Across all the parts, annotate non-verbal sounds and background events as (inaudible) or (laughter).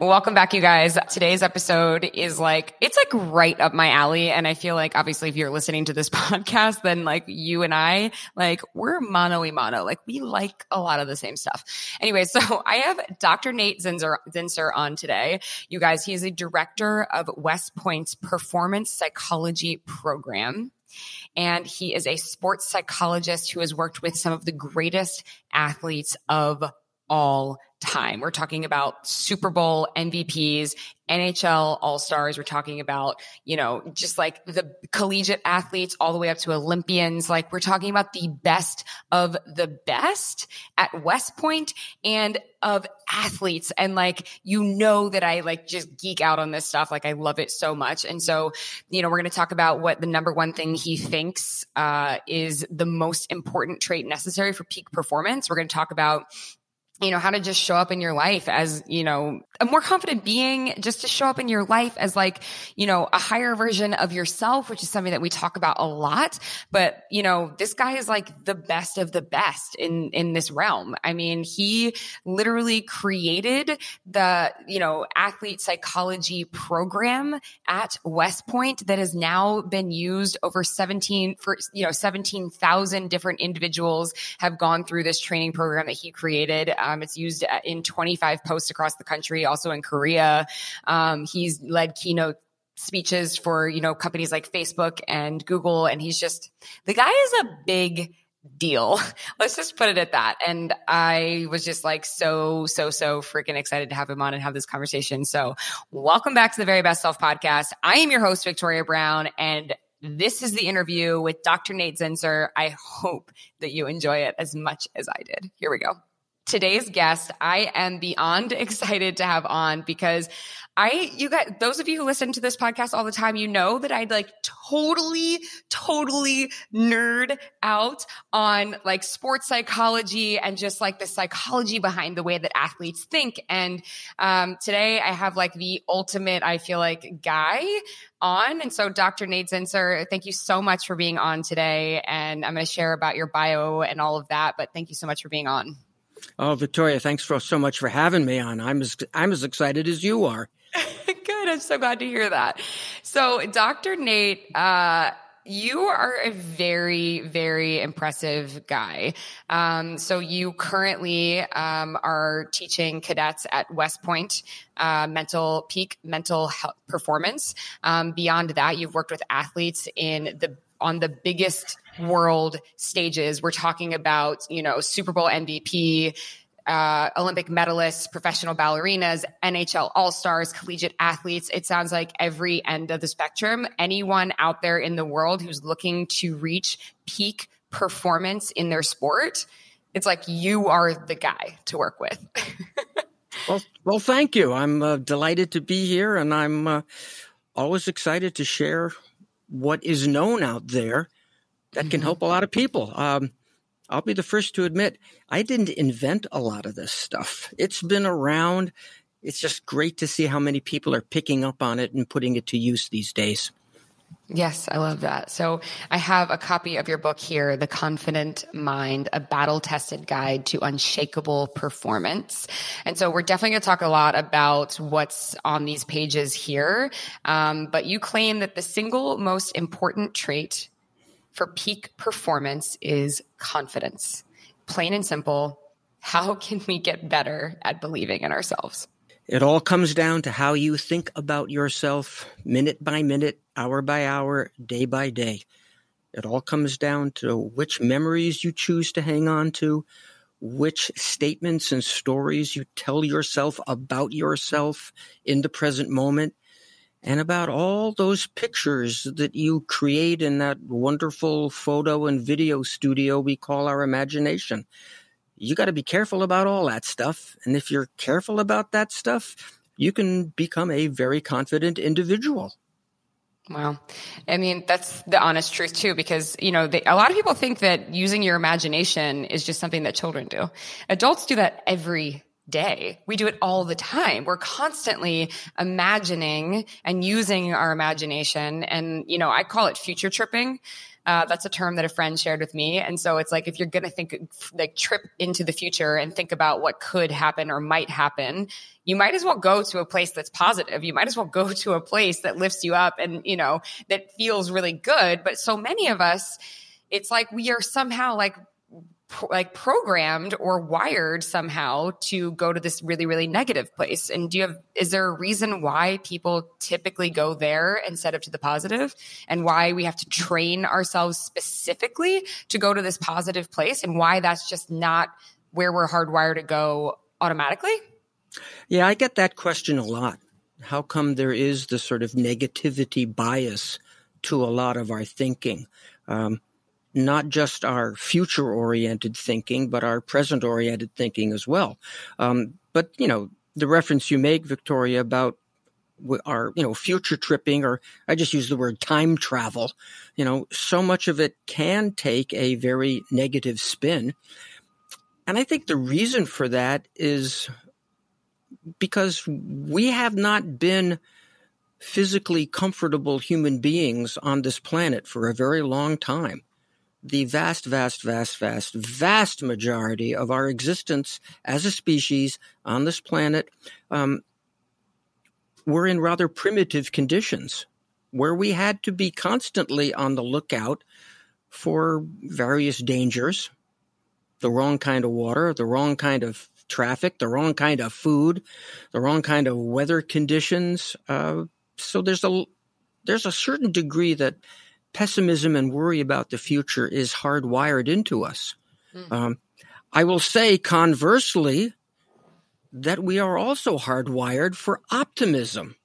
Welcome back, you guys. Today's episode is like, it's like right up my alley. And I feel like obviously if you're listening to this (laughs) podcast, then like you and I, like we're mono y mono. Like we like a lot of the same stuff. Anyway, so (laughs) I have Dr. Nate Zinsser, Zinsser on today. You guys, he is a director of West Point's performance psychology program and he is a sports psychologist who has worked with some of the greatest athletes of all time. We're talking about Super Bowl MVPs, NHL All Stars. We're talking about, you know, just like the collegiate athletes all the way up to Olympians. Like we're talking about the best of the best at West Point and of athletes. And like, you know that I like just geek out on this stuff. Like I love it so much. And so, you know, we're going to talk about what the number one thing he thinks uh, is the most important trait necessary for peak performance. We're going to talk about you know, how to just show up in your life as, you know, a more confident being, just to show up in your life as like, you know, a higher version of yourself, which is something that we talk about a lot. But, you know, this guy is like the best of the best in, in this realm. I mean, he literally created the, you know, athlete psychology program at West Point that has now been used over 17 for, you know, 17,000 different individuals have gone through this training program that he created. Um, it's used uh, in 25 posts across the country, also in Korea. Um, he's led keynote speeches for, you know, companies like Facebook and Google. And he's just, the guy is a big deal. (laughs) Let's just put it at that. And I was just like so, so, so freaking excited to have him on and have this conversation. So welcome back to the Very Best Self podcast. I am your host, Victoria Brown, and this is the interview with Dr. Nate Zinsser. I hope that you enjoy it as much as I did. Here we go today's guest, I am beyond (laughs) excited to have on because I, you got those of you who listen to this podcast all the time, you know that I'd like totally, totally nerd out on like sports psychology and just like the psychology behind the way that athletes think. And um, today I have like the ultimate, I feel like, guy on. And so, Dr. Nate Zinsser, thank you so much for being on today. And I'm going to share about your bio and all of that. But thank you so much for being on. Oh, Victoria, thanks for so much for having me on. I'm as I'm as excited as you are. (laughs) Good. I'm so glad to hear that. So, Dr. Nate, uh, you are a very, very impressive guy. Um, so you currently um, are teaching cadets at West Point uh, mental peak mental health performance. Um, beyond that, you've worked with athletes in the on the biggest world stages. We're talking about, you know, Super Bowl MVP, uh, Olympic medalists, professional ballerinas, NHL all stars, collegiate athletes. It sounds like every end of the spectrum. Anyone out there in the world who's looking to reach peak performance in their sport, it's like you are the guy to work with. (laughs) well, well, thank you. I'm uh, delighted to be here, and I'm uh, always excited to share what is known out there that can mm-hmm. help a lot of people. Um, I'll be the first to admit I didn't invent a lot of this stuff. It's been around. It's just great to see how many people are picking up on it and putting it to use these days. Yes, I love that. So I have a copy of your book here, The Confident Mind, a battle tested guide to unshakable performance. And so we're definitely going to talk a lot about what's on these pages here. Um, but you claim that the single most important trait for peak performance is confidence. Plain and simple. How (laughs) can we get better at believing in ourselves? It all comes down to how you think about yourself minute by minute, hour by hour, day by day. It all comes down to which memories you choose to hang on to, which statements and stories you tell yourself about yourself in the present moment, and about all those pictures that you create in that wonderful photo and video studio we call our imagination you got to be careful about all that stuff. And if you're careful about that stuff, you can become a very confident individual. Wow. I mean, that's the honest truth too, because, you know, they, a lot of people think that using your imagination is just something that children do. Adults do that every day. We do it all the time. We're constantly imagining and using our imagination. And, you know, I call it future tripping. Uh, that's a term that a friend shared with me. And so it's like if you're going to think, like, trip into the future and think about what could happen or might happen, you might as well go to a place that's positive. You might as well go to a place that lifts you up and, you know, that feels really good. But so many of us, it's like we are somehow like like programmed or wired somehow to go to this really really negative place. And do you have is there a reason why people typically go there instead of to the positive? And why we have to train ourselves specifically to go to this positive place? And why that's just not where we're hardwired to go automatically? Yeah i get that question a lot. How come there is this sort of negativity bias to a lot of our thinking? Um, not just our future oriented thinking, but our present oriented thinking as well. Um, but, you know, the reference you make, Victoria, about our, you know, future tripping, or I just use the word time travel, you know, so much of it can take a very negative spin. And I think the reason for that is because we have not been physically comfortable human beings on this planet for a very long time the vast, vast, vast, vast, vast majority of our existence as a species on this planet, um, we're in rather primitive conditions where we had to be constantly on the lookout for various dangers the wrong kind of water, the wrong kind of traffic, the wrong kind of food, the wrong kind of weather conditions. Uh, so there's a there's a certain degree that pessimism and worry about the future is hardwired into us. Mm-hmm. Um, I will say conversely that we are also hardwired for optimism.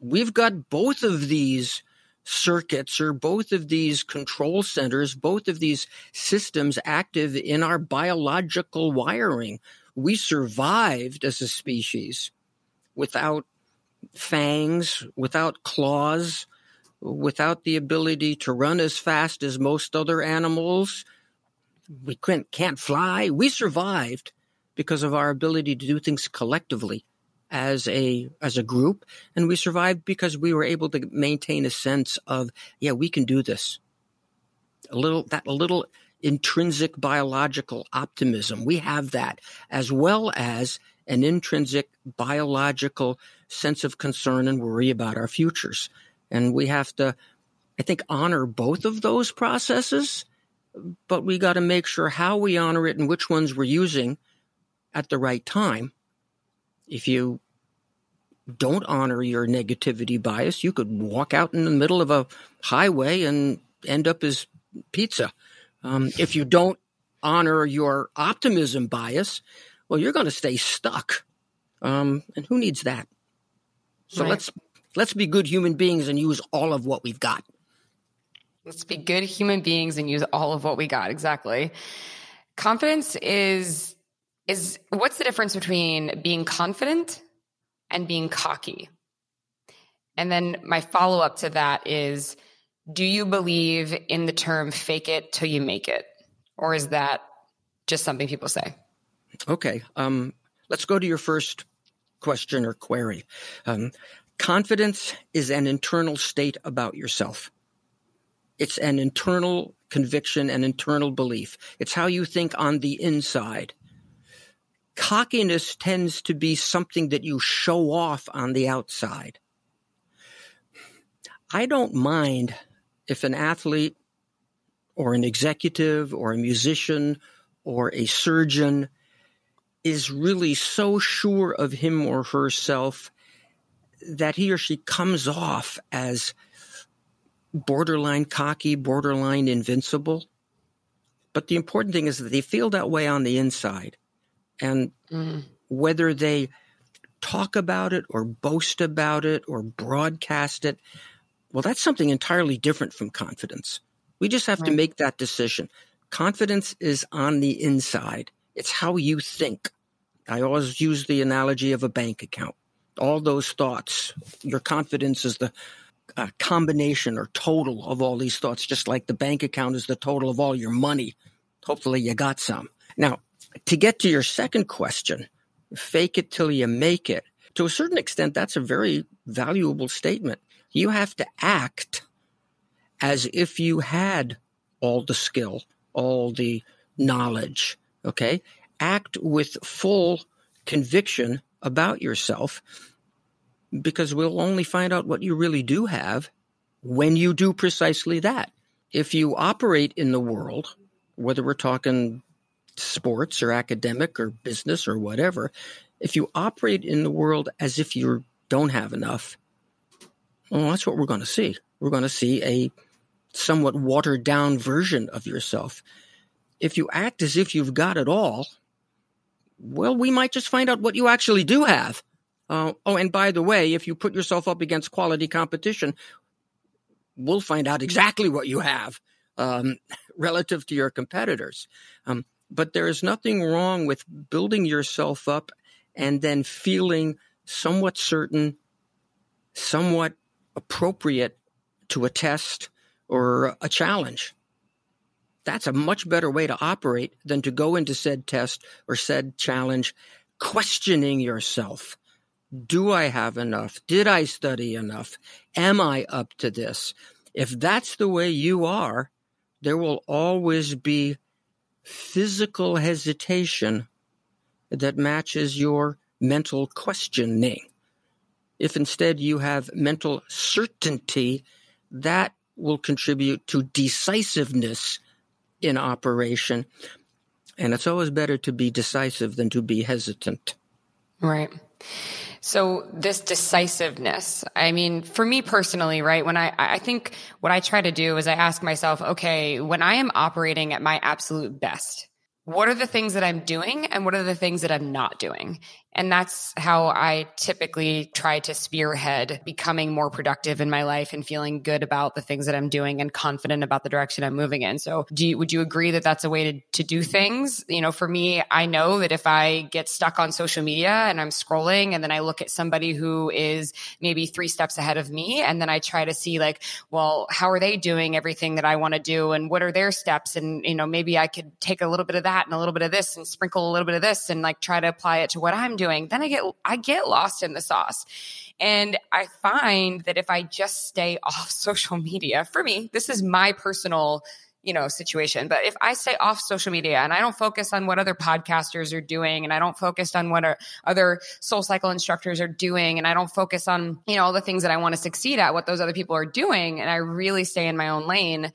We've got both of these circuits or both of these control centers, both of these systems active in our biological wiring. We survived as a species without fangs, without claws, without the ability to run as fast as most other animals. We can't, can't fly. We survived because of our ability to do things collectively as a as a group and we survived because we were able to maintain a sense of yeah we can do this a little that little intrinsic biological optimism we have that as well as an intrinsic biological sense of concern and worry about our futures and we have to, I think, honor both of those processes, but we got to make sure how we honor it and which ones we're using at the right time. If you don't honor your negativity bias, you could walk out in the middle of a highway and end up as pizza. Um, if you don't honor your optimism bias, well, you're going to stay stuck. Um, and who needs that? So right. let's Let's be good human beings and use all of what we've got. Let's be good human beings and use all of what we got. Exactly. Confidence is is what's the difference between being confident and being cocky? And then my follow up to that is do you believe in the term fake it till you make it? Or is that just something people say? Okay. Um, let's go to your first question or query. Um, Confidence is an internal state about yourself. It's an internal conviction and internal belief. It's how you think on the inside. Cockiness tends to be something that you show off on the outside. I don't mind if an athlete or an executive or a musician or a surgeon is really so sure of him or herself that he or she comes off as borderline cocky, borderline invincible. But the important thing is that they feel that way on the inside. And mm. whether they talk about it or boast about it or broadcast it, well, that's something entirely different from confidence. We just have right. to make that decision. Confidence is on the inside. It's how you think. I always use the analogy of a bank account all those thoughts. Your confidence is the a combination or total of all these thoughts, just like the bank account is the total of all your money. Hopefully, you got some. Now, to get to your second question, fake it till you make it. To a certain extent, that's a very valuable statement. You have to act as if you had all the skill, all the knowledge. Okay. Act with full conviction about yourself because we'll only find out what you really do have when you do precisely that. If you operate in the world, whether we're talking sports or academic or business or whatever, if you operate in the world as if you don't have enough, well, that's what we're going to see. We're going to see a somewhat watered down version of yourself. If you act as if you've got it all, well, we might just find out what you actually do have. Uh, oh, and by the way, if you put yourself up against quality competition, we'll find out exactly what you have um, (laughs) relative to your competitors. Um, but there is nothing wrong with building yourself up and then feeling somewhat certain, somewhat appropriate to a test or a challenge. That's a much better way to operate than to go into said test or said challenge questioning yourself. Do I have enough? Did I study enough? Am I up to this? If that's the way you are, there will always be physical hesitation that matches your mental questioning. If instead you have mental certainty, that will contribute to decisiveness in operation. And it's always better to be decisive than to be hesitant. Right. So this decisiveness, I mean, for me personally, right? When I, I think what I try to do is I ask myself, okay, when I am operating at my absolute best, what are the things that I'm doing and what are the things that I'm not doing? And that's how I typically try to spearhead becoming more productive in my life and feeling good about the things that I'm doing and confident about the direction I'm moving in. So do you, would you agree that that's a way to, to do things? You know, for me, I know that if I get stuck on social media and I'm scrolling and then I look at somebody who is maybe three steps ahead of me and then I try to see like, well, how are they doing everything that I want to do and what are their steps? And, you know, maybe I could take a little bit of that and a little bit of this and sprinkle a little bit of this and like try to apply it to what I'm doing then I get I get lost in the sauce. And I find that if I just stay (laughs) off social media, for me, this is my personal you know situation but if i stay off social media and i don't focus on what other podcasters are doing and i don't focus on what other soul cycle instructors are doing and i don't focus on you know all the things that i want to succeed at what those other people are doing and i really stay in my own lane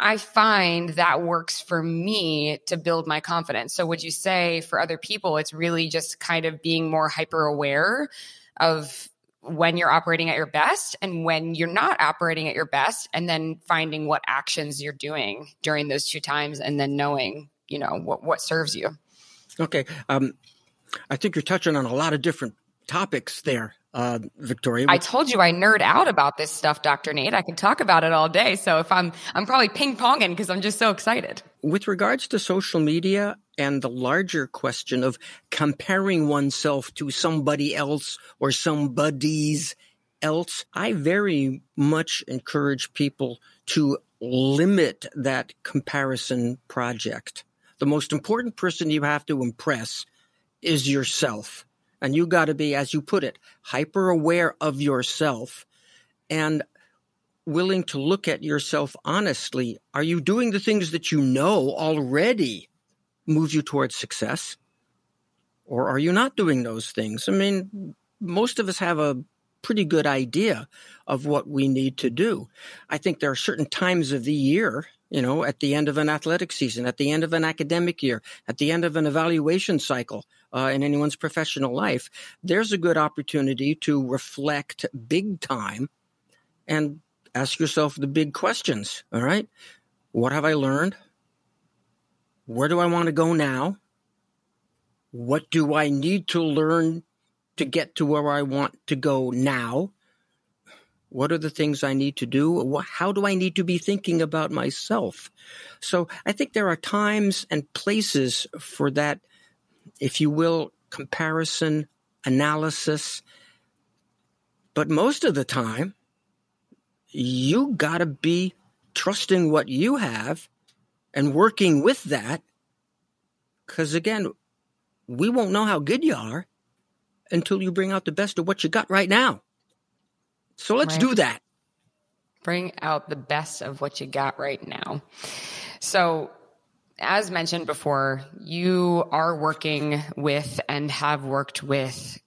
I find that works for me to build my confidence. So, would you say for other people, it's really just kind of being more hyper aware of when you're operating at your best and when you're not operating at your best, and then finding what actions you're doing during those two times, and then knowing, you know, what, what serves you? Okay. Um, I think you're touching on a lot of different topics there uh, Victoria. I told you I nerd out about this stuff, Dr. Nate. I can talk about it all day. So if I'm, I'm probably ping ponging because I'm just so excited. With regards to social media and the larger question of comparing oneself to somebody else or somebody's else, I very much encourage people to limit that comparison project. The most important person you have to impress is yourself and you got to be, as you put it, hyper aware of yourself and willing to look at yourself honestly. Are you doing the things that you know already move you towards success? Or are you not doing those things? I mean, most of us have a pretty good idea of what we need to do. I think there are certain times of the year you know, at the end of an athletic season, at the end of an academic year, at the end of an evaluation cycle uh, in anyone's professional life, there's a good opportunity to reflect big time and ask yourself the big questions. All right. What have I learned? Where do I want to go now? What do I need to learn to get to where I want to go now? What are the things I need to do? How do I need to be thinking about myself? So I think there are times and places for that, if you will, comparison, analysis. But most of the time, you got to be trusting what you have and working with that. Because again, we won't know how good you are until you bring out the best of what you got right now. So let's right. do that. Bring out the best of what you got right now. So, as mentioned before, you are working with and have worked with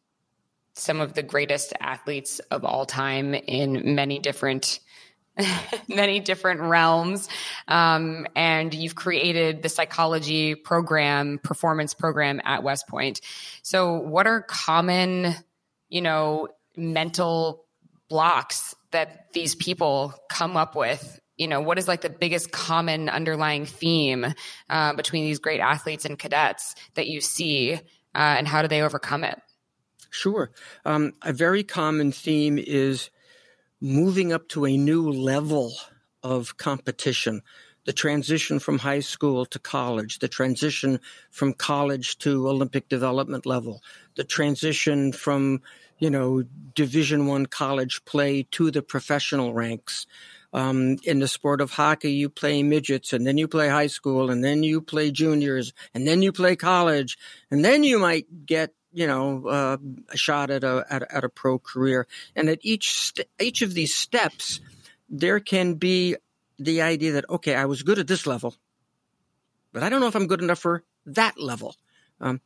some of the greatest athletes of all time in many different (laughs) many different realms. Um, and you've created the psychology program, performance program at West Point. So, what are common, you know, mental blocks that these people come up with? You know, what is like the biggest common underlying theme uh, between these great athletes and cadets that you see, uh, and how do they overcome it? Sure. Um, a very common theme is moving up to a new level of competition. The transition from high school to college, the transition from college to Olympic development level, the transition from, you know, Division One college play to the professional ranks. Um, in the sport of hockey, you play midgets, and then you play high school, and then you play juniors, and then you play college, and then you might get you know uh, a shot at a, at a, at a pro career. And at each st- each of these steps, there can be the idea that okay, I was good at this level, but I don't know if I'm good enough for that level. Um,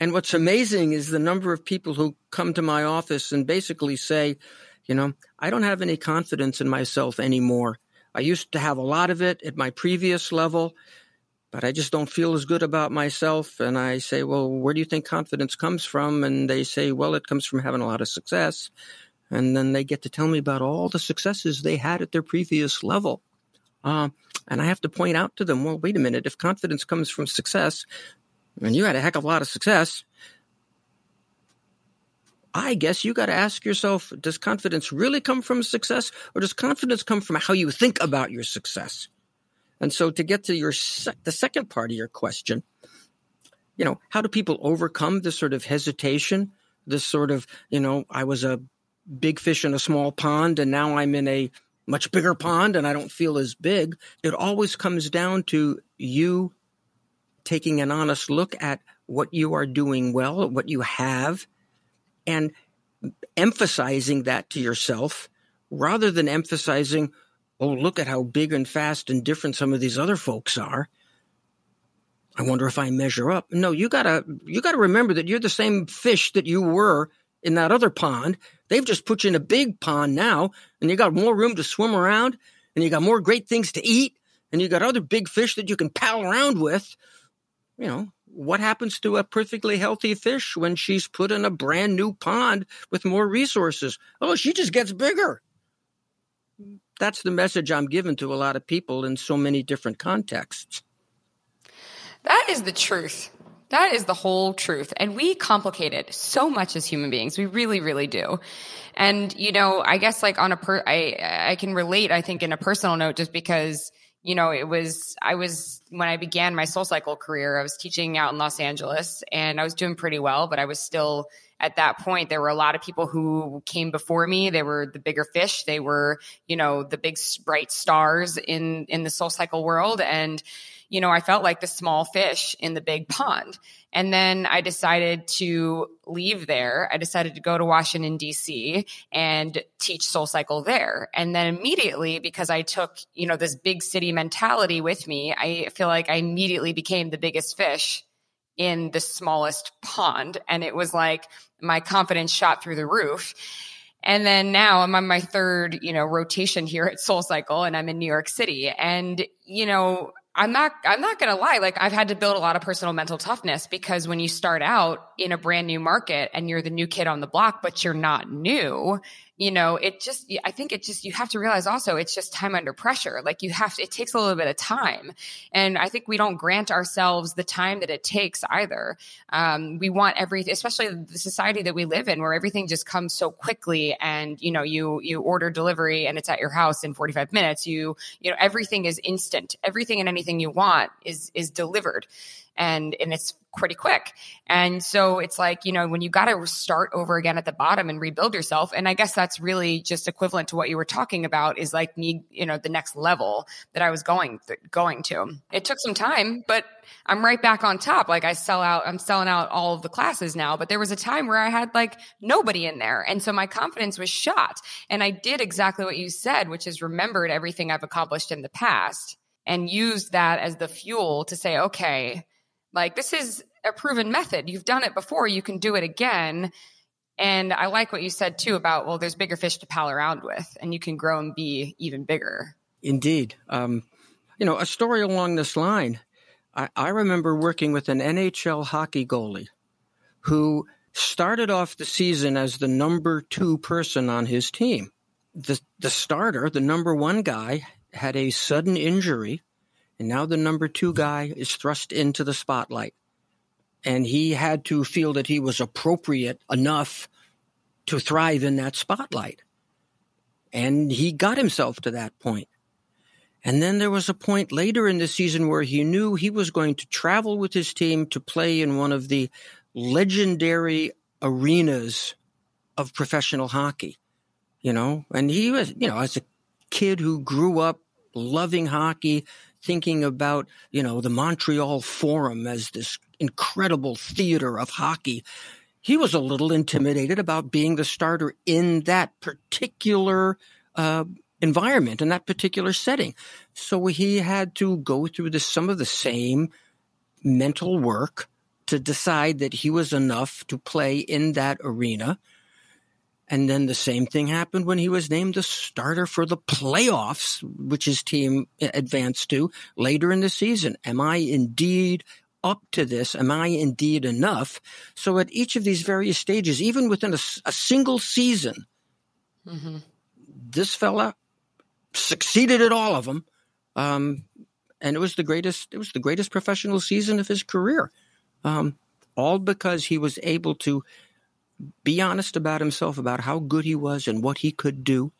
and what's amazing is the number of people who come to my office and basically say, you know, I don't have any confidence in myself anymore. I used to have a lot of it at my previous level, but I just don't feel as good about myself. And I say, well, where do you think confidence comes from? And they say, well, it comes from having a lot of success. And then they get to tell me about all the successes they had at their previous level. Uh, and I have to point out to them, well, wait a minute, if confidence comes from success, and you had a heck of a lot of success, I guess you got to ask yourself, does confidence really come from success or does confidence come from how you think about your success? And so to get to your the second part of your question, you know, how do people overcome this sort of hesitation, this sort of, you know, I was a big fish in a small pond and now I'm in a much bigger pond and I don't feel as big. It always comes down to you taking an honest look at what you are doing well, what you have, and emphasizing that to yourself rather than emphasizing oh, look at how big and fast and different some of these other folks are. I wonder if I measure up. No, you gotta, you gotta remember that you're the same fish that you were in that other pond. They've just put you in a big pond now and you got more room to swim around and you got more great things to eat and you got other big fish that you can pal around with. You know, what happens to a perfectly healthy fish when she's put in a brand new pond with more resources? Oh, she just gets bigger that's the message I'm giving to a lot of people in so many different contexts. That is the truth. That is the whole truth. And we complicate it so much as human beings. We really, really do. And, you know, I guess like on a per, I, I can relate, I think in a personal note, just because, you know, it was, I was, when I began my soul cycle career, I was teaching out in Los Angeles and I was doing pretty well, but I was still at that point, there were a lot of people who came before me. They were the bigger fish. They were, you know, the big bright stars in, in the soul cycle world. And, you know, I felt like the small fish in the big pond. And then I decided to leave there. I decided to go to Washington, D.C. and teach Soul Cycle there. And then immediately, because I took, you know, this big city mentality with me, I feel like I immediately became the biggest fish in the smallest pond. And it was like my confidence shot through the roof. And then now I'm on my third, you know, rotation here at Soul Cycle and I'm in New York City. And, you know, I'm not I'm not going to lie like I've had to build a lot of personal mental toughness because when you start out in a brand new market and you're the new kid on the block but you're not new you know it just i think it just you have to realize also it's just time under pressure. Like you have to, it takes a little bit of time. And i think we don't grant ourselves the time that it takes either. Um, we want every, especially the society that we live in where everything just comes so quickly and you know you you order delivery and it's at your house in 45 minutes. You you know everything is instant. Everything and anything you want is is delivered and and it's pretty quick. And so it's like, you know, when you got to start over again at the bottom and rebuild yourself. And I guess that's really just equivalent to what you were talking about is like me, you know, the next level that I was going, th- going to. It took some time, but I'm right back on top. Like I sell out, I'm selling out all of the classes now, but there was a time where I had like nobody in there. And so my confidence was shot. And I did exactly what you said, which is remembered everything I've accomplished in the past and used that as the fuel to say, okay, like this is a proven method. You've done it before, you can do it again. And I like what you said too about, well, there's bigger fish to pal around with and you can grow and be even bigger. Indeed. Um, you know, a story along this line. I, I remember working with an NHL hockey goalie who started off the season as the number two person on his team. The, the starter, the number one guy, had a sudden injury and now the number two guy is thrust into the spotlight. And he had to feel that he was appropriate enough to thrive in that spotlight. And he got himself to that point. And then there was a point later in the season where he knew he was going to travel with his team to play in one of the legendary arenas of professional hockey. You know, and he was, you know, as a kid who grew up loving hockey, thinking about, you know, the Montreal Forum as this incredible theater of hockey. He was a little intimidated about being the starter in that particular uh, environment, in that particular setting. So he had to go through this, some of the same mental work to decide that he was enough to play in that arena and then the same thing happened when he was named the starter for the playoffs, which his team advanced to later in the season. Am I indeed up to this? Am I indeed enough? So at each of these various stages, even within a, a single season, mm-hmm. this fella succeeded at all of them. Um, and it was the greatest, it was the greatest professional season of his career. Um, all because he was able to be honest about himself about how good he was and what he could do,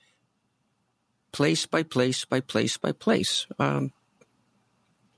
place by place by place by place. Um,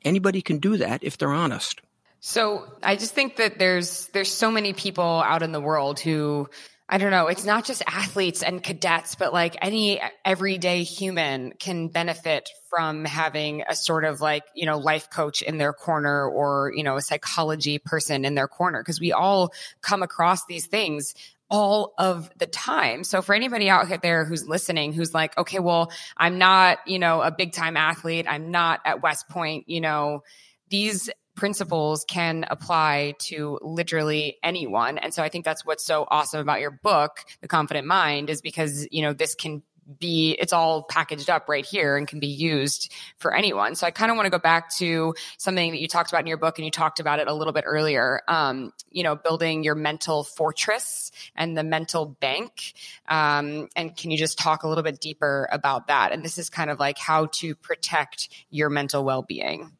anybody can do that if they're honest. So I just think that there's there's so many people out in the world who I don't know, it's not just athletes and cadets, but like any everyday human can benefit from having a sort of like, you know, life coach in their corner or, you know, a psychology person in their corner because we all come across these things all of the time. So for anybody out there who's listening, who's like, okay, well, I'm not, you know, a big time athlete. I'm not at West Point, you know, these principles can apply to literally anyone. And so I think that's what's so awesome about your book, The Confident Mind, is because, you know, this can be it's all packaged up right here and can be used for anyone. So i kind of want to go back to something that you talked about in your book and you talked about it a little bit earlier. Um, you know building your mental fortress and the mental bank. Um, and can you just talk a little bit deeper about that? And this is kind of like how to protect your mental well-being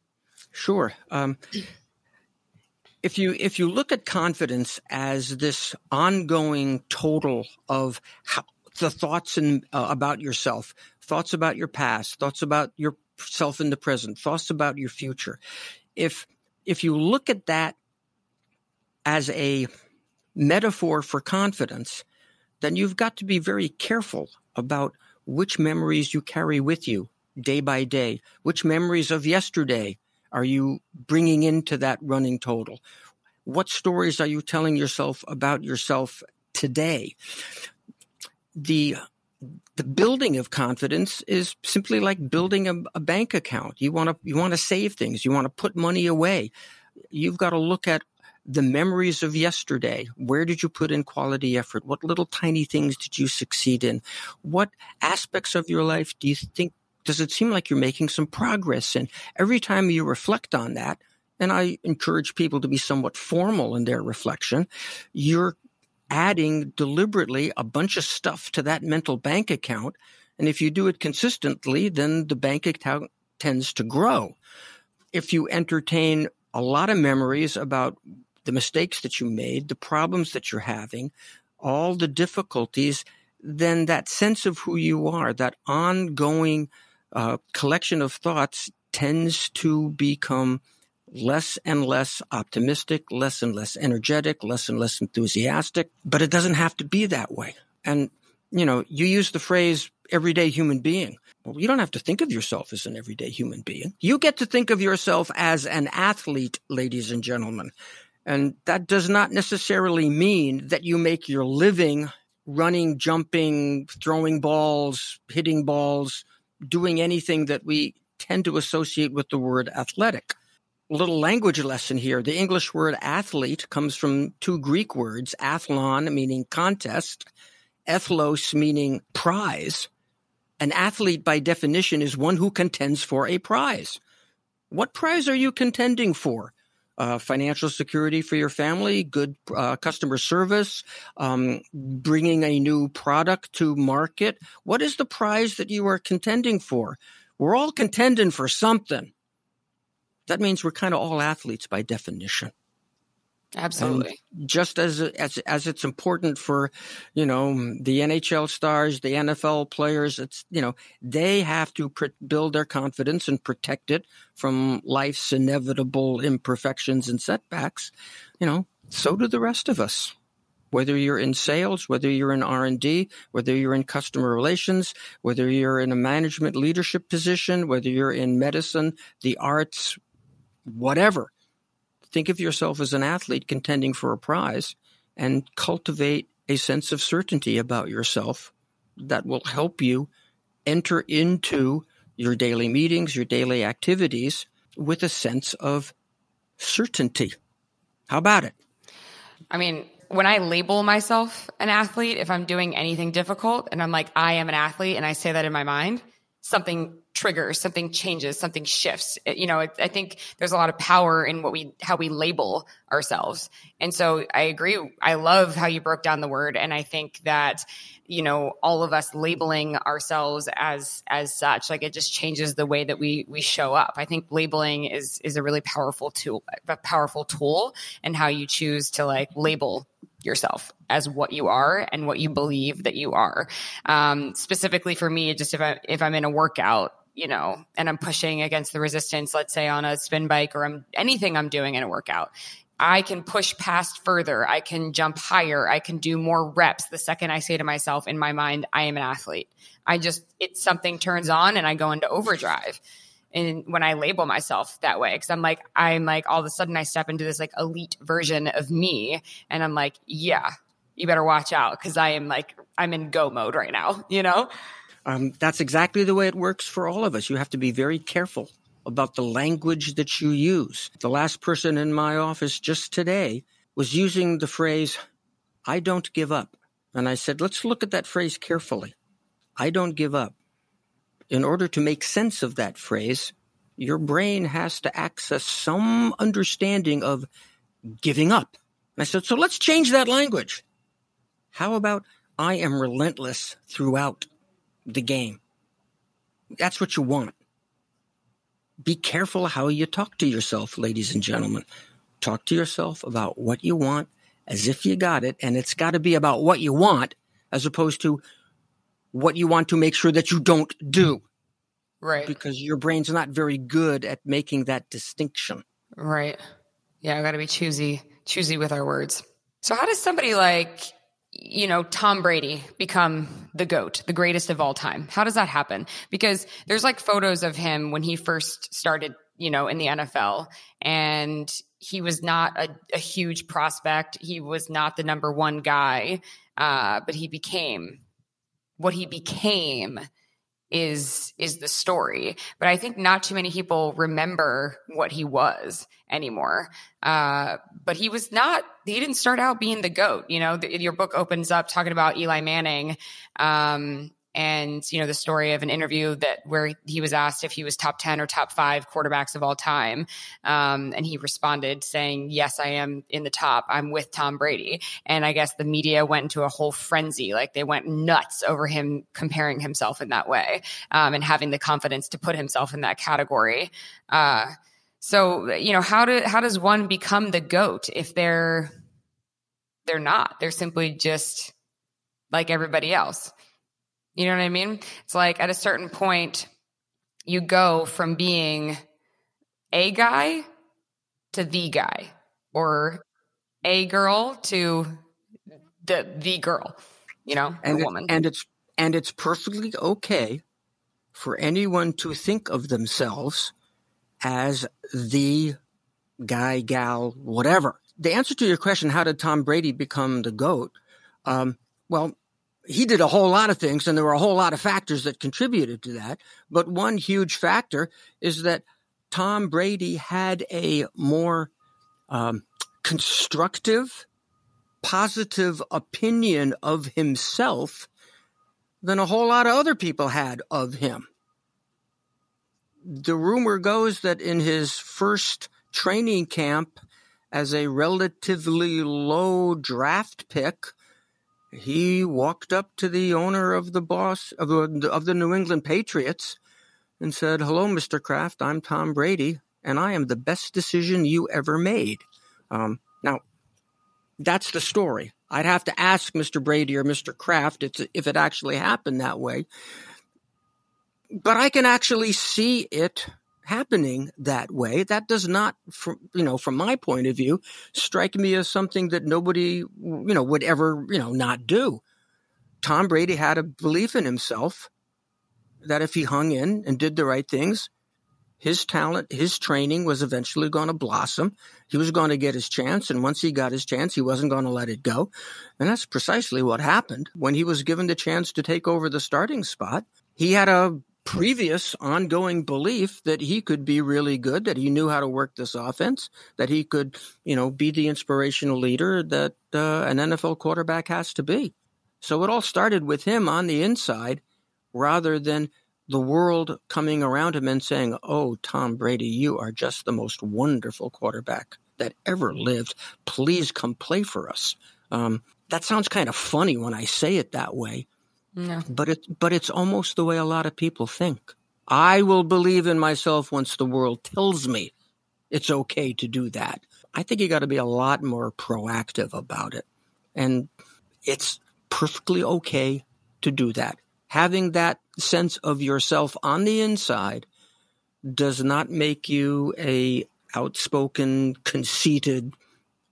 Sure. Um, if you if you look at confidence as this ongoing total of how, the thoughts and uh, about yourself, thoughts about your past, thoughts about yourself in the present, thoughts about your future, if if you look at that as a metaphor for confidence, then you've got to be very careful about which memories you carry with you day by day, which memories of yesterday are you bringing into that running total? What stories are you telling yourself about yourself today? The the building of confidence is simply like building a, a bank account. You want to you want to save things. You want to put money away. You've got to look at the memories of yesterday. Where did you put in quality effort? What little tiny things did you succeed in? What aspects of your life do you think does it seem like you're making some progress? And every time you reflect on that, and I encourage people to be somewhat formal in their reflection, you're adding deliberately a bunch of stuff to that mental bank account. And if you do it consistently, then the bank account tends to grow. If you entertain a lot of memories about the mistakes that you made, the problems that you're having, all the difficulties, then that sense of who you are, that ongoing uh, collection of thoughts tends to become less and less optimistic, less and less energetic, less and less enthusiastic, but it doesn't have to be that way. And, you know, you use the phrase everyday human being. Well, you don't have to think of yourself as an everyday human being. You get to think of yourself as an athlete, ladies and gentlemen. And that does not necessarily mean that you make your living running, jumping, throwing balls, hitting balls, doing anything that we tend to associate with the word athletic. A little language lesson here. The English word athlete comes from two Greek words, athlon, meaning contest, ethlos, meaning prize. An athlete, by definition, is one who contends for a prize. What prize are you contending for? Uh, financial security for your family, good uh, customer service, um, bringing a new product to market. What is the prize that you are contending for? We're all contending for something. That means we're kind of all athletes by definition. Absolutely. And just as as as it's important for, you know, mm, the NHL stars, the NFL players, it's you know they have to pr- build their confidence and protect it from life's inevitable imperfections and setbacks. You know, so do the rest of us. Whether you're in sales, whether you're in R and D, whether you're in customer relations, whether you're in a management leadership position, whether you're in medicine, the arts, whatever Think of yourself as an athlete contending for a prize and cultivate a sense of certainty about yourself that will help you enter into your daily meetings, your daily activities with a sense of certainty. How about it? I mean, when I label myself an athlete, if I'm doing anything difficult and I'm like, I am an athlete, and I say that in my mind, something triggers, something changes, something shifts. You know, I think there's a lot of power in what we, how we label ourselves. And so I agree. I love how you broke down the word. And I think that, you know, all of us labeling ourselves as, as such, like it just changes the way that we, we show up. I think labeling is, is a really powerful tool, a powerful tool and how you choose to like label yourself as what you are and what you believe that you are. Um, specifically for me, just if I if I'm in a workout, you know, and I'm pushing against the resistance, let's say on a spin bike or I'm anything I'm doing in a workout. I can push past further. I can jump higher. I can do more reps the second I say to myself in my mind, I am an athlete. I just, it's something turns on and I go into overdrive and when I label myself that way, because I'm like, I'm like, all of a sudden I step into this like elite version of me, and I'm like, yeah, you better watch out because I am like, I'm in go mode right now, you know? Um, that's exactly the way it works for all of us. You have to be very careful about the language that you use. The last person in my office just today was using the phrase, I don't give up. And I said, let's look at that phrase carefully. I don't give up in order to make sense of that phrase, your brain has to access some understanding of giving up. And I said, so let's change that language. How about I am relentless throughout the game? That's what you want. Be careful how you talk to yourself, ladies and gentlemen. Talk to yourself about what you want as if you got it, and it's got to be about what you want as opposed to what you want to make sure that you don't do. Right. Because your brain's not very good at making that distinction. Right. Yeah, I got to be choosy, choosy with our words. So how does somebody like, you know, Tom Brady become the GOAT, the greatest of all time? How does that happen? Because there's like photos of him when he first started, you know, in the NFL and he was not a, a huge prospect. He was not the number one guy, uh, but he became what he became is is the story. But i think not too many people remember what he was anymore. Uh, but he was not he didn't start out being the goat you know? The, your book opens up talking about eli manning um, and you know the story of an interview that where he was asked if he was top 10 or top 5 quarterbacks of all time um, and he responded saying yes i am in the top. I'm with tom brady. And i guess the media went into a whole frenzy like they went nuts over him comparing himself in that way um, and having the confidence to put himself in that category. Uh, so you know how do how does one become the goat if they're they're not? They're simply just like everybody else you know what I mean? It's like at a certain point, you go from being a guy to the guy or a girl to the the girl, you know, and it- woman. and it's and it's perfectly okay for anyone to think of themselves as the guy, gal, whatever. The answer to your question, how did Tom Brady become the GOAT? Um, well, he did a whole lot of things, and there were a whole lot of factors that contributed to that. But one huge factor is that Tom Brady had a more um, constructive, positive opinion of himself than a whole lot of other people had of him. The rumor goes that in his first training camp as a relatively low draft pick, he walked up to the owner of the boss of the, of the New England Patriots and said, Hello, Mr. Kraft. I'm Tom Brady, and I am the best decision you ever made. Um, now, that's the story. I'd have to ask Mr. Brady or Mr. Kraft if, if it actually happened that way. But I can actually see it happening that way. That does not, from, you know, from my point of view, strike me as something that nobody, you know, would ever, you know, not do. Tom Brady had a belief in himself that if he hung in and did the right things, his talent, his training was eventually going to blossom. He was going to get his chance. And once he got his chance, he wasn't going to let it go. And that's precisely what happened. When he was given the chance to take over the starting spot, he had a previous ongoing belief that he could be really good, that he knew how to work this offense, that he could, you know, be the inspirational leader that uh, an NFL quarterback has to be. So it all started with him on the inside rather than the world coming around him and saying, Oh, Tom Brady, you are just the most wonderful quarterback that ever lived. Please come play for us. Um, that sounds kind of funny when I say it that way, but it, but it's almost the way a lot of people think. I will believe in myself once the world tells me it's okay to do that. I think you got to be a lot more proactive about it. And it's perfectly okay to do that. Having that sense of yourself on the inside does not make you a outspoken, conceited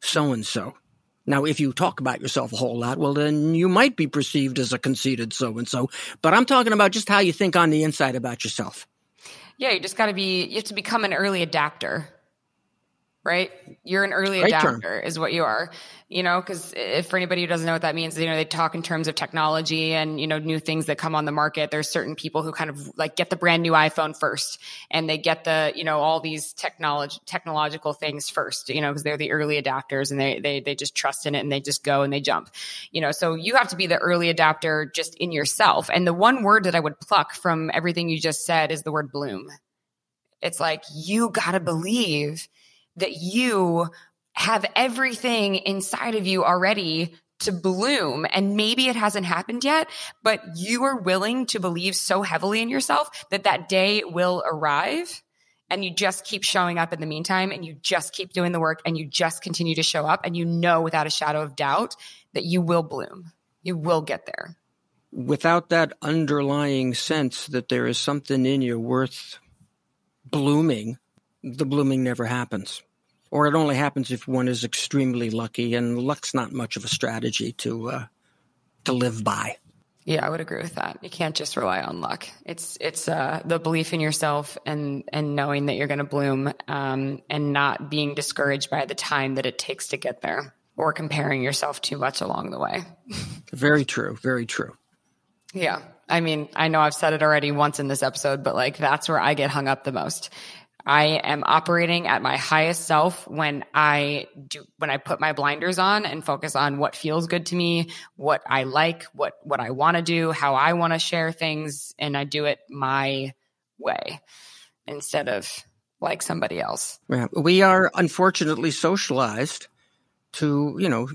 so and so. Now, if you talk about yourself a whole lot, well, then you might be perceived as a conceited so and so. But I'm talking about just how you think on the inside about yourself. Yeah, you just got to be, you have to become an early adapter, right? You're an early Great term. adapter, is what you are. You know, because if for anybody who doesn't know what that means, you know, they talk in terms of technology and, you know, new things that come on the market. There's certain people who kind of like get the brand new iPhone first and they get the, you know, all these technology, technological things first, you know, because they're the early adapters and they, they, they just trust in it and they just go and they jump, you know, so you have to be the early adapter just in yourself. And the one word that I would pluck from everything you just said is the word bloom. It's like, you got to believe that you have everything inside of you already to bloom. And maybe it hasn't happened yet, but you are willing to believe so heavily in yourself that that day will arrive. And you just keep showing up in the meantime and you just keep doing the work and you just continue to show up and you know without a shadow of doubt that you will bloom. You will get there. Without that underlying sense that there is something in you worth blooming, the blooming never happens. Or it only happens if one is extremely lucky, and luck's not much of a strategy to uh, to live by. Yeah, I would agree with that. You can't just rely on luck. It's it's uh, the belief in yourself and and knowing that you're going to bloom, um, and not being discouraged by the time that it takes to get there, or comparing yourself too much along the way. (laughs) Very true. Very true. Yeah, I mean, I know I've said it already once in this episode, but like that's where I get hung up the most. I am operating at my highest self when I do when I put my blinders on and focus on what feels good to me, what I like, what what I want to do, how I want to share things and I do it my way instead of like somebody else. Yeah. We are unfortunately socialized to, you know,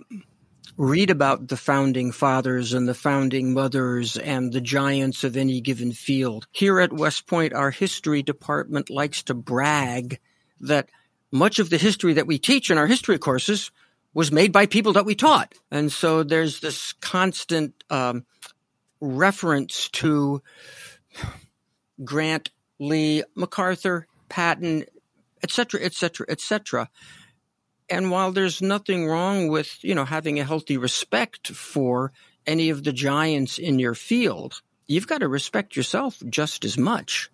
read about the founding fathers and the founding mothers and the giants of any given field. Here at West Point, our history department likes to brag that much of the history that we teach in our history courses was made by people that we taught. And so there's this constant um, reference to Grant, Lee, MacArthur, Patton, etc., etc., etc. And while there's nothing wrong with, you know, having a healthy respect for any of the giants in your field, you've got to respect yourself just as much.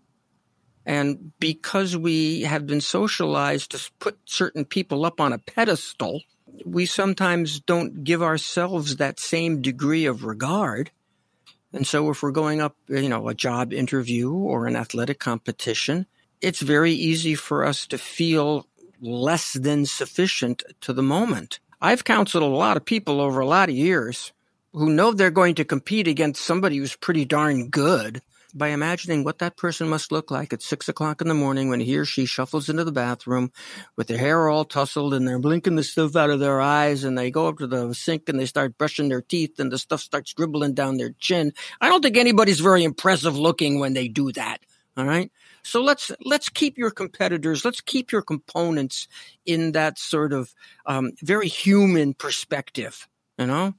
And because we have been socialized to put certain people up on a pedestal, we sometimes don't give ourselves that same degree of regard. And so if we're going up, you know, a job interview or an athletic competition, it's very easy for us to feel less than sufficient to the moment. I've counseled a lot of people over a lot of years who know they're going to compete against somebody who's pretty darn good by imagining what that person must look like at six o'clock in the morning when he or she shuffles into the bathroom with their hair all tousled and they're blinking the stuff out of their eyes and they go up to the sink and they start brushing their teeth and the stuff starts dribbling down their chin. I don't think anybody's very impressive looking when they do that. All right. So let's let's keep your competitors, let's keep your components in that sort of um, very human perspective. You know,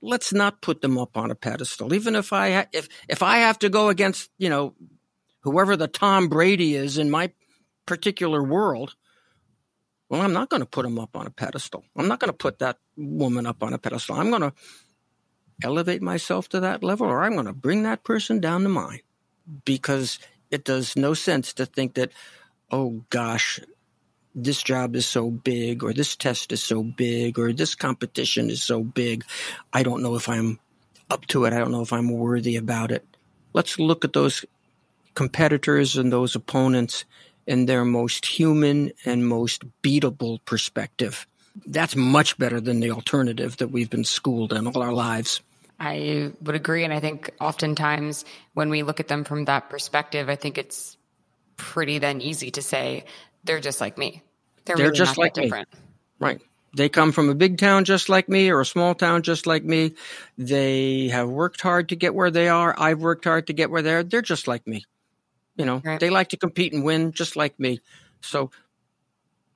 let's not put them up on a pedestal. Even if I ha- if if I have to go against you know whoever the Tom Brady is in my particular world, well, I'm not going to put him up on a pedestal. I'm not going to put that woman up on a pedestal. I'm going to elevate myself to that level, or I'm going to bring that person down to mine because it does no sense to think that, oh gosh, this job is so big or this test is so big or this competition is so big. I don't know if I'm up to it. I don't know if I'm worthy about it. Let's look at those competitors and those opponents in their most human and most beatable perspective. That's much better than the alternative that we've been schooled in all our lives. I would agree. And I think oftentimes when we look at them from that perspective, I think it's pretty then easy to say, they're just like me. They're, they're really just like different. Me. Right. They come from a big town just like me or a small town just like me. They have worked hard to get where they are. I've worked hard to get where they're. They're just like me. You know, right. they like to compete and win just like me. So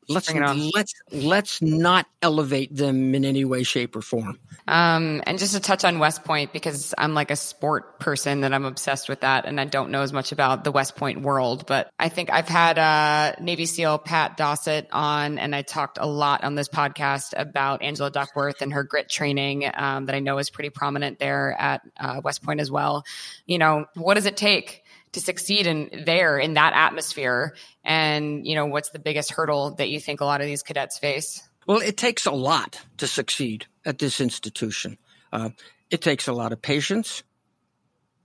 let's let's let's not elevate them in any way shape or form. Um, and just to touch on west point because i'm like a sport person that i'm obsessed with that and i don't know as much about the west point world but i think i've had uh, navy seal pat dossett on and i talked a lot on this podcast about angela duckworth and her grit training um, that i know is pretty prominent there at uh, west point as well. You know what does it take to succeed in there in that atmosphere? And you know what's the biggest hurdle that you think a lot of these cadets face? Well it takes a lot to succeed at this institution. Uh, it takes a lot of patience.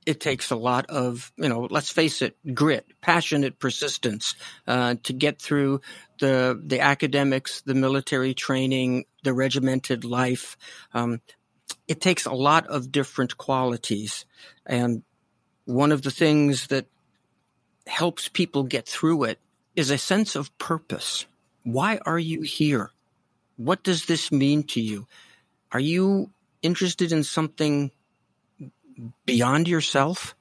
It takes a lot of you know let's face it grit passionate persistence uh, to get through the the academics the military training the regimented life. Um, it takes a lot of different qualities. And one of the things that helps people get through it is a sense of purpose. Why are you here? What does this mean to you? Are you interested in something beyond yourself?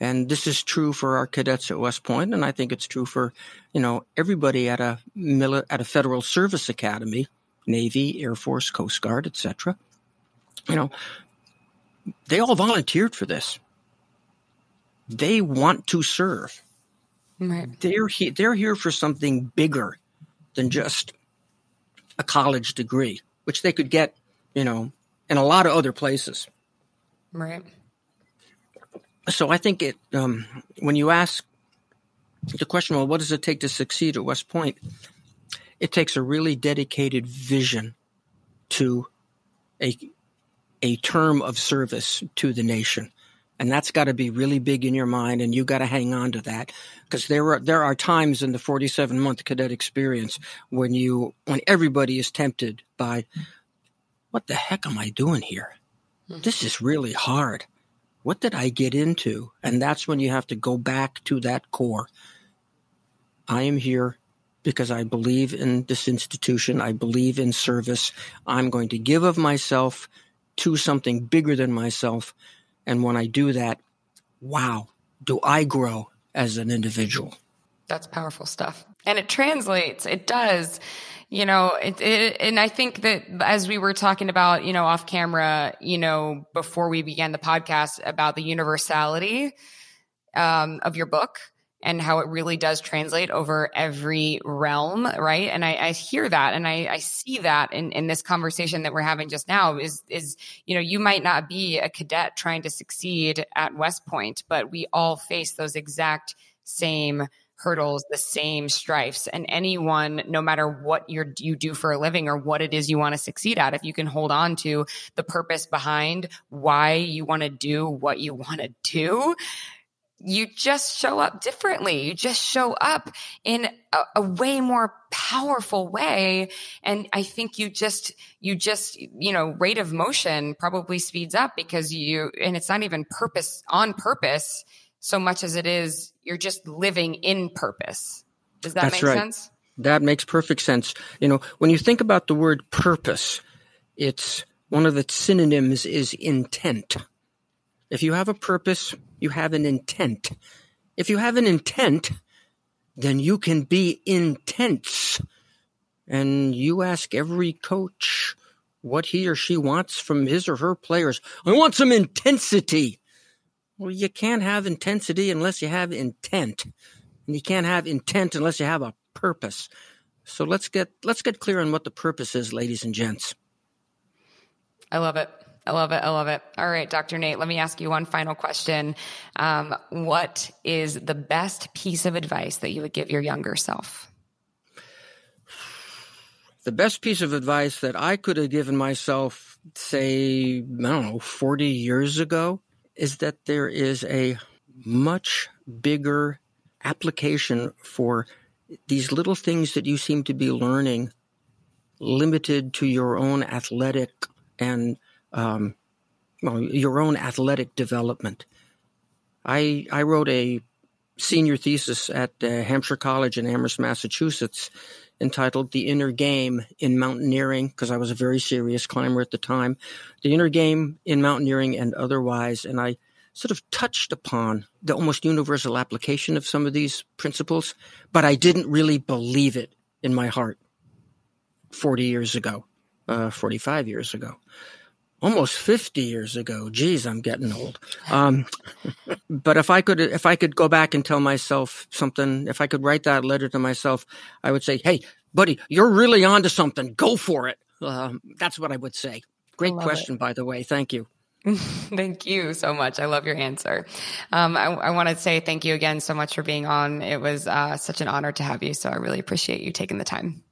And this is true for our cadets at West Point, and I think it's true for, you know, everybody at a at a federal service academy, Navy, Air Force, Coast Guard, etc. You know, they all volunteered for this they want to serve. Right. They're he- they're here for something bigger than just a college degree, which they could get, you know, in a lot of other places. Right. So I think it um, when you ask the question, well, what does it take to succeed at West Point? It takes a really dedicated vision to a a term of service to the nation. And that's got to be really big in your mind, and you got to hang on to that because there are there are times in the 47 month cadet experience when you when everybody is tempted by, what the heck am I doing here? Hmm. This is really hard. What did I get into? And that's when you have to go back to that core. I am here because I believe in this institution. I believe in service. I'm going to give of myself to something bigger than myself and when I do that, wow, do I grow as an individual. That's powerful stuff. And it translates. It does. You know, it, it, and I think that as we were talking about, you know, off camera, you know, before we began the podcast about the universality um, of your book and how it really does translate over every realm, right? And I, I hear that and I, I see that in, in this conversation that we're having just now is, is, you know, you might not be a cadet trying to succeed at West Point, but we all face those exact same hurdles, the same strifes. And anyone, no matter what you you do for a living or what it is you want to succeed at, if you can hold on to the purpose behind why you want to do what you want to do, you just show up differently. You just show up in a, a, way more powerful way. And I think you just, you just, you know, rate of motion probably speeds up because you, and it's not even purpose on purpose so much as it is you're just living in purpose. Does that That's make right. sense? That makes perfect sense. You know, when you think about the word purpose, it's one of its synonyms is intent. If you have a purpose, you have an intent. If you have an intent, then you can be intense. And you ask every coach what he or she wants from his or her players. I want some intensity. Well, you can't have intensity unless you have intent. And you can't have intent unless you have a purpose. So let's get let's get clear on what the purpose is, ladies and gents. I love it. I love it. I love it. All right, Dr. Nate, let me ask you one final question. Um, what is the best piece of advice that you would give your younger self? The best piece of advice that I could have given myself, say, I don't know, 40 years ago, is that there is a much bigger application for these little things that you seem to be learning limited to your own athletic and um, well, your own athletic development. I I wrote a senior thesis at uh, Hampshire College in Amherst, Massachusetts, entitled "The Inner Game in Mountaineering" because I was a very serious climber at the time. The inner game in mountaineering and otherwise, and I sort of touched upon the almost universal application of some of these principles, but I didn't really believe it in my heart 40 years ago, uh, 45 years ago, almost 50 years ago. Geez, I'm getting old. Um, (laughs) but if I could, if I could go back and tell myself something, if I could write that letter to myself, I would say, Hey, buddy, you're really onto something. Go for it. Um, that's what I would say. Great question, it. by the way. Thank you. (laughs) thank you so much. I love your answer. Um, I, I want to say thank you again so much for being on. It was uh, such an honor to have you. So I really appreciate you taking the time.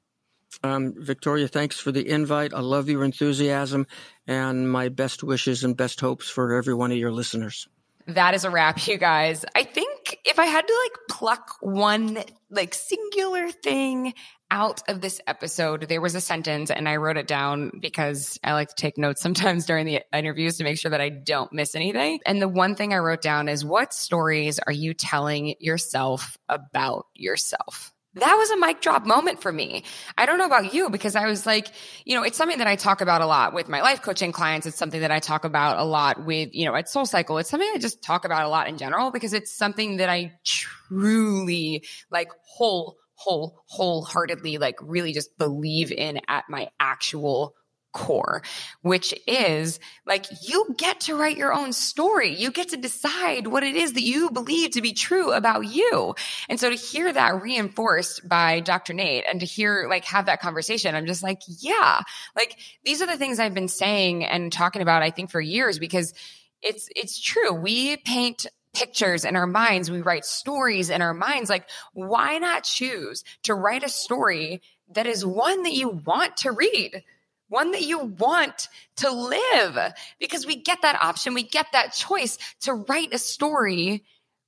Um, Victoria, thanks for the invite. I love your enthusiasm and my best wishes and best hopes for every one of your listeners. That is a wrap, you guys. I think if I had to like pluck one like singular thing out of this episode, there was a sentence and I wrote it down because I like to take notes sometimes (laughs) during the interviews to make sure that I don't miss anything. And the one thing I wrote down is what stories are you telling yourself about yourself? That was a mic drop moment for me. I don't know about you because I was like, you know, it's something that I talk about a lot with my life coaching clients. It's something that I talk about a lot with, you know, at Soul Cycle. It's something I just talk about a lot in general because it's something that I truly like whole, whole, wholeheartedly, like really just believe in at my actual core, which is like you get to write your own story. You get to decide what it is that you believe to be true about you. And so to hear that reinforced by Dr. Nate and to hear like have that conversation, I'm just like, yeah, like these are the things I've been saying and talking about, I think for years because it's, it's true. We paint pictures in our minds. We write stories in our minds. Like, why not choose to write a story that is one that you want to read? One that you want to live because we get that option. We get that choice to write a story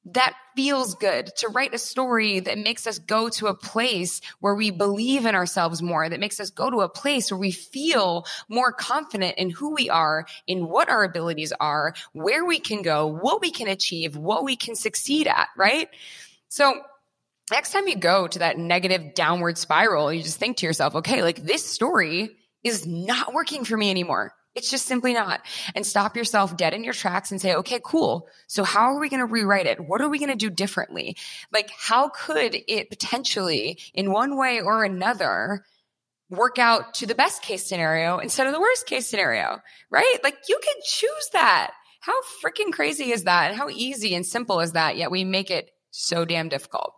that feels good, to write a story that makes us go to a place where we believe in ourselves more, that makes us go to a place where we feel more confident in who we are, in what our abilities are, where we can go, what we can achieve, what we can succeed at, right? So next time you go to that negative downward spiral, you just think to yourself, okay, like this story is not working for me anymore. It's just simply not. And stop yourself dead in your tracks and say, okay, cool. So how are we going to rewrite it? What are we going to do differently? Like, how could it potentially, in one way or another, work out to the best case scenario instead of the worst case scenario? Right? Like, you can choose that. How freaking crazy is that? And how easy and simple is that? Yet we make it so damn difficult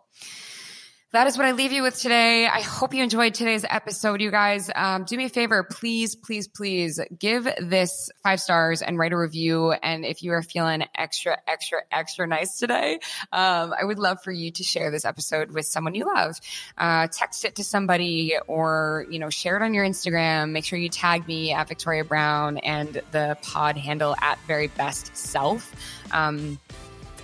that is what I leave you with today. I hope you enjoyed today's episode, you guys. Um, do me a favor, please, please, please give this five stars and write a review. And if you are feeling extra, extra, extra nice today, um, I would love for you to share this episode with someone you love. Uh, text it to somebody or, you know, share it on your Instagram. Make sure you tag me at Victoria Brown and the pod handle at very best self. Um,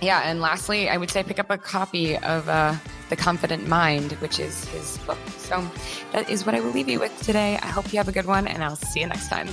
yeah, and lastly, I would say pick up a copy of uh, The Confident Mind, which is his book. So that is what I will leave you with today. I hope you have a good one, and I'll see you next time.